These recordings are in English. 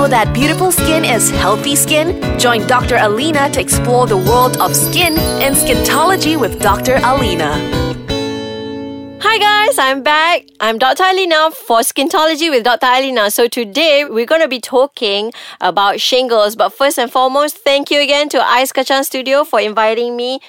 know that beautiful skin is healthy skin? Join Dr. Alina to explore the world of skin and skintology with Dr. Alina. Hi guys, I'm back. I'm Dr. Alina for Skintology with Dr. Alina. So today we're going to be talking about shingles. But first and foremost, thank you again to Ice Kacang Studio for inviting me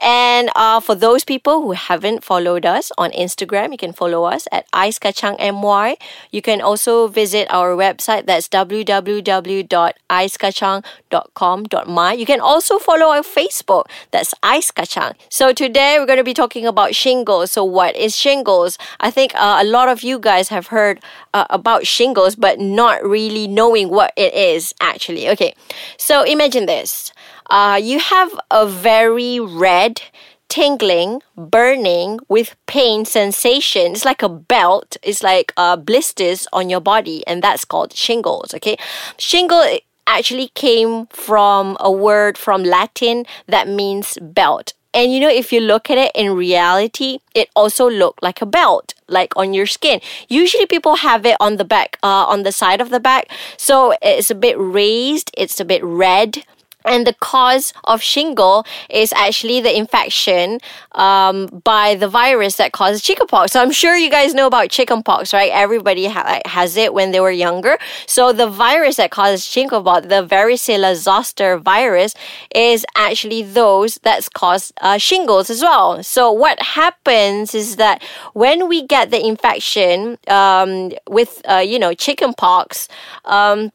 and uh, for those people who haven't followed us on Instagram, you can follow us at icekacangmy. You can also visit our website that's www.icekacang.com.my. You can also follow our Facebook that's Ice Kacang. So today we're going to be talking about shingles. So what is shingles? I think uh, a lot of you guys have heard uh, about shingles but not really knowing what it is actually. Okay. So imagine this uh, you have a very red, tingling, burning with pain sensation. It's like a belt. It's like uh, blisters on your body, and that's called shingles. Okay, shingle actually came from a word from Latin that means belt. And you know, if you look at it in reality, it also looked like a belt, like on your skin. Usually, people have it on the back, uh, on the side of the back. So it's a bit raised, it's a bit red and the cause of shingle is actually the infection um, by the virus that causes chickenpox. So I'm sure you guys know about chickenpox, right? Everybody ha- has it when they were younger. So the virus that causes chickenpox, the varicella zoster virus, is actually those that's caused uh, shingles as well. So what happens is that when we get the infection um, with, uh, you know, chickenpox, um,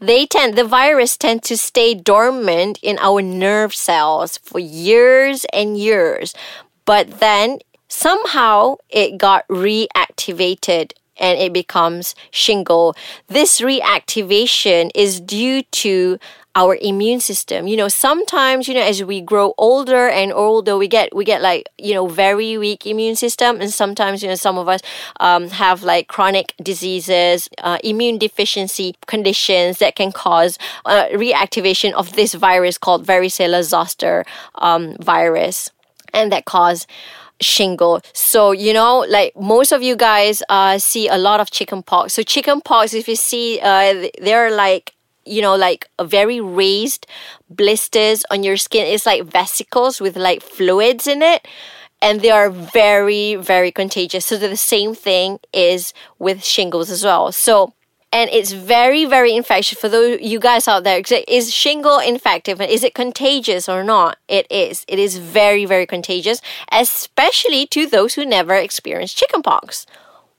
they tend the virus tend to stay dormant in our nerve cells for years and years. But then somehow it got reactivated and it becomes shingle. This reactivation is due to our immune system. You know, sometimes, you know, as we grow older and older, we get we get like, you know, very weak immune system and sometimes, you know, some of us um, have like chronic diseases, uh, immune deficiency conditions that can cause uh, reactivation of this virus called varicella zoster um, virus and that cause shingle. So, you know, like most of you guys uh, see a lot of chicken pox. So, chicken pox, if you see, uh, they're like you know, like a very raised blisters on your skin. It's like vesicles with like fluids in it. And they are very, very contagious. So the same thing is with shingles as well. So and it's very very infectious for those you guys out there is shingle infective and is it contagious or not it is it is very very contagious especially to those who never experienced chickenpox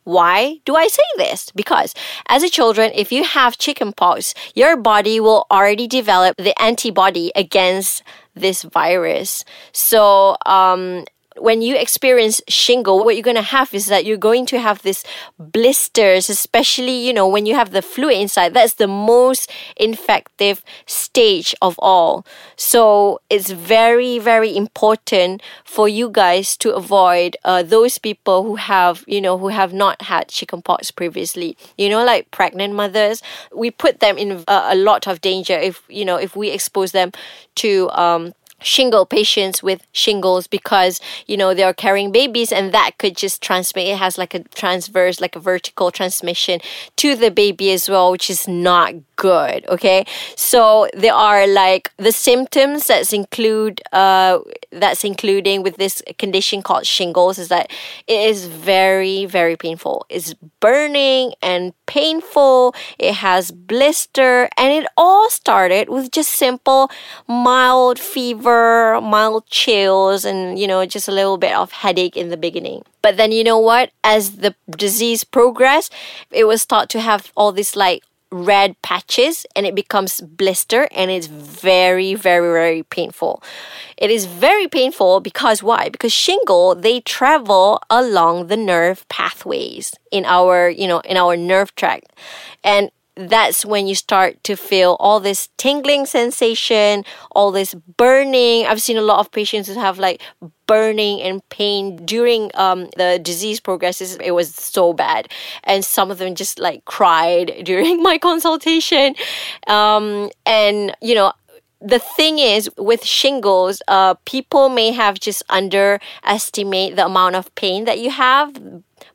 why do I say this? Because as a children, if you have chickenpox, your body will already develop the antibody against this virus. So, um, when you experience shingle, what you're going to have is that you're going to have these blisters, especially, you know, when you have the fluid inside. That's the most infective stage of all. So it's very, very important for you guys to avoid uh, those people who have, you know, who have not had chickenpox previously. You know, like pregnant mothers, we put them in a, a lot of danger if, you know, if we expose them to um, shingle patients with shingles because you know they are carrying babies and that could just transmit it has like a transverse like a vertical transmission to the baby as well which is not good okay? So there are like the symptoms that's include uh that's including with this condition called shingles is that it is very very painful. It's burning and painful. It has blister and it all started with just simple mild fever mild chills and you know just a little bit of headache in the beginning. But then you know what? As the disease progressed it was thought to have all this like red patches and it becomes blister and it's very very very painful. It is very painful because why? Because shingle they travel along the nerve pathways in our you know in our nerve tract. And that's when you start to feel all this tingling sensation, all this burning. I've seen a lot of patients who have like burning and pain during um, the disease progresses. It was so bad. And some of them just like cried during my consultation. Um, and, you know, the thing is with shingles uh, people may have just underestimate the amount of pain that you have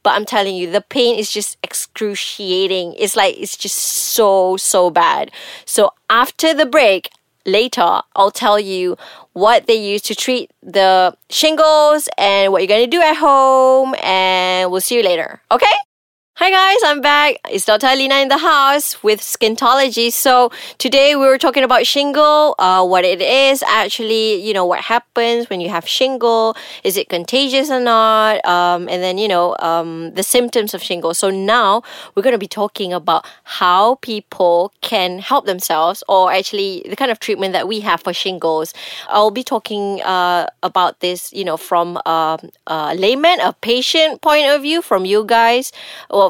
but I'm telling you, the pain is just excruciating. It's like it's just so so bad. So after the break, later I'll tell you what they use to treat the shingles and what you're going to do at home and we'll see you later. Okay? Hi guys, I'm back. It's Dr. Alina in the house with Skintology. So today we were talking about shingle, uh, what it is actually, you know, what happens when you have shingle, is it contagious or not, um, and then you know um, the symptoms of shingle. So now we're going to be talking about how people can help themselves, or actually the kind of treatment that we have for shingles. I'll be talking uh, about this, you know, from um, a layman, a patient point of view, from you guys.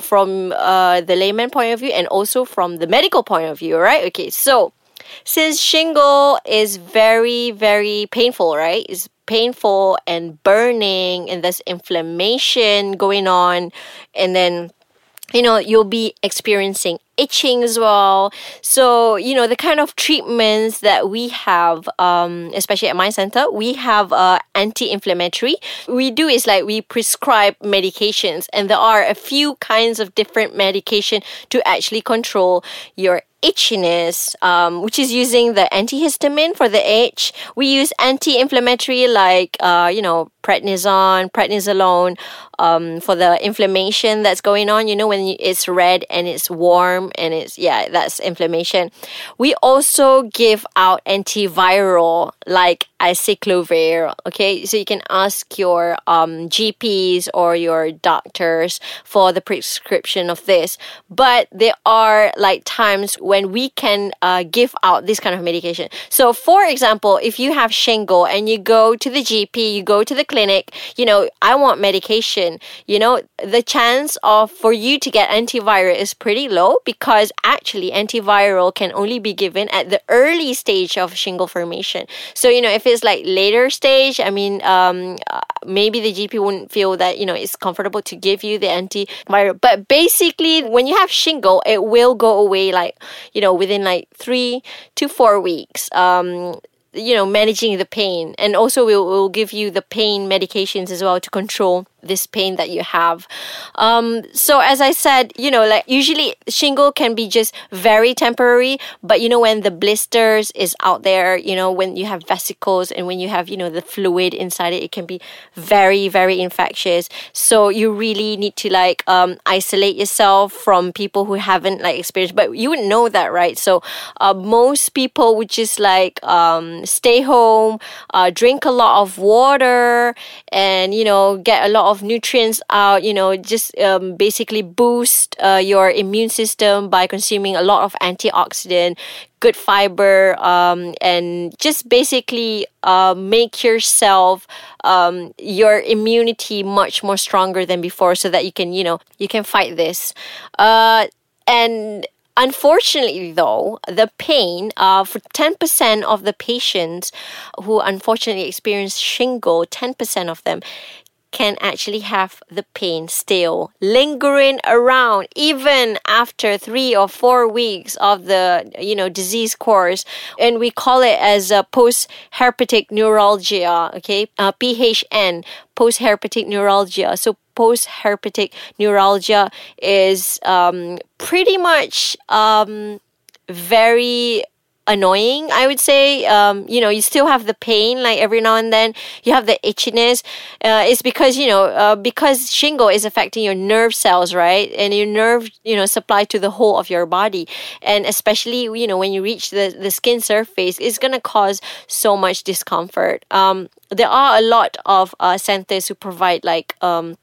From uh, the layman point of view and also from the medical point of view, right? Okay, so since shingle is very, very painful, right? It's painful and burning, and there's inflammation going on, and then you know you'll be experiencing itching as well. So you know the kind of treatments that we have um, especially at my center we have uh, anti-inflammatory. We do is like we prescribe medications and there are a few kinds of different medication to actually control your itchiness, um, which is using the antihistamine for the itch. We use anti-inflammatory like, uh, you know, prednisone, prednisolone, um, for the inflammation that's going on. You know, when it's red and it's warm and it's, yeah, that's inflammation. We also give out antiviral like acyclovir. Okay, so you can ask your um, GPs or your doctors for the prescription of this. But there are like times when we can uh, give out this kind of medication. So, for example, if you have shingle and you go to the GP, you go to the clinic, you know, I want medication, you know, the chance of for you to get antiviral is pretty low because actually antiviral can only be given at the early stage of shingle formation. So, you know, if it's like later stage, I mean, um, uh, maybe the GP wouldn't feel that, you know, it's comfortable to give you the antiviral. But basically, when you have shingle, it will go away like, you know, within like three to four weeks. Um, you know, managing the pain. And also, we'll, we'll give you the pain medications as well to control this pain that you have. Um, so as I said, you know, like usually shingle can be just very temporary, but you know when the blisters is out there, you know when you have vesicles and when you have you know the fluid inside it, it can be very very infectious. So you really need to like um, isolate yourself from people who haven't like experienced. But you would know that, right? So uh, most people would just like um, stay home, uh, drink a lot of water, and you know get a lot of of nutrients out, you know, just um, basically boost uh, your immune system by consuming a lot of antioxidant, good fiber, um, and just basically uh, make yourself um, your immunity much more stronger than before, so that you can, you know, you can fight this. Uh, and Unfortunately, though, the pain uh, for 10% of the patients who unfortunately experience shingle, 10% of them can actually have the pain still lingering around even after three or four weeks of the you know disease course. And we call it as a post-herpetic neuralgia okay? Uh, phn post-herpetic neuralgia. So post-herpetic neuralgia is um, pretty much um, very annoying i would say. Um, you know you still have the pain like every now and then. You have the itchiness. Uh, it's because you know uh, because shingle is affecting your nerve cells right? And your nerve you know supply to the whole of your body. And especially you know when you reach the, the skin surface it's going to cause so much discomfort. Um, there are a lot of uh, centers who provide like um,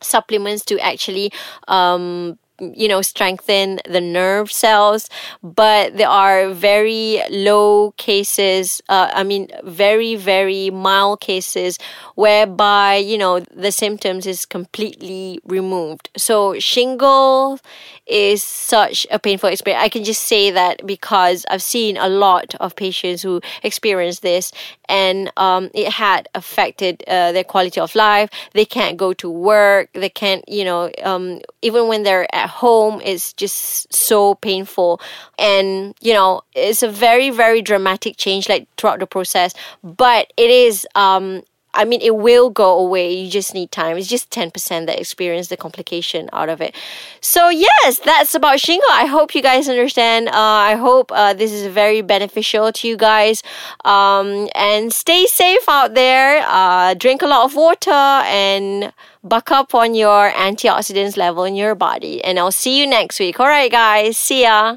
supplements to actually um, you know strengthen the nerve cells but there are very low cases uh, i mean very very mild cases whereby you know the symptoms is completely removed. So shingle is such a painful experience. I can just say that because i've seen a lot of patients who experience this and um, it had affected uh, their quality of life. They can't go to work. They can't you know um, even when they're home is just so painful. And you know it's a very very dramatic change like throughout the process. But it is um I mean, it will go away. You just need time. It's just 10% that experience the complication out of it. So, yes, that's about shingle. I hope you guys understand. Uh, I hope uh, this is very beneficial to you guys. Um, and stay safe out there. Uh, drink a lot of water and buck up on your antioxidants level in your body. And I'll see you next week. All right, guys. See ya.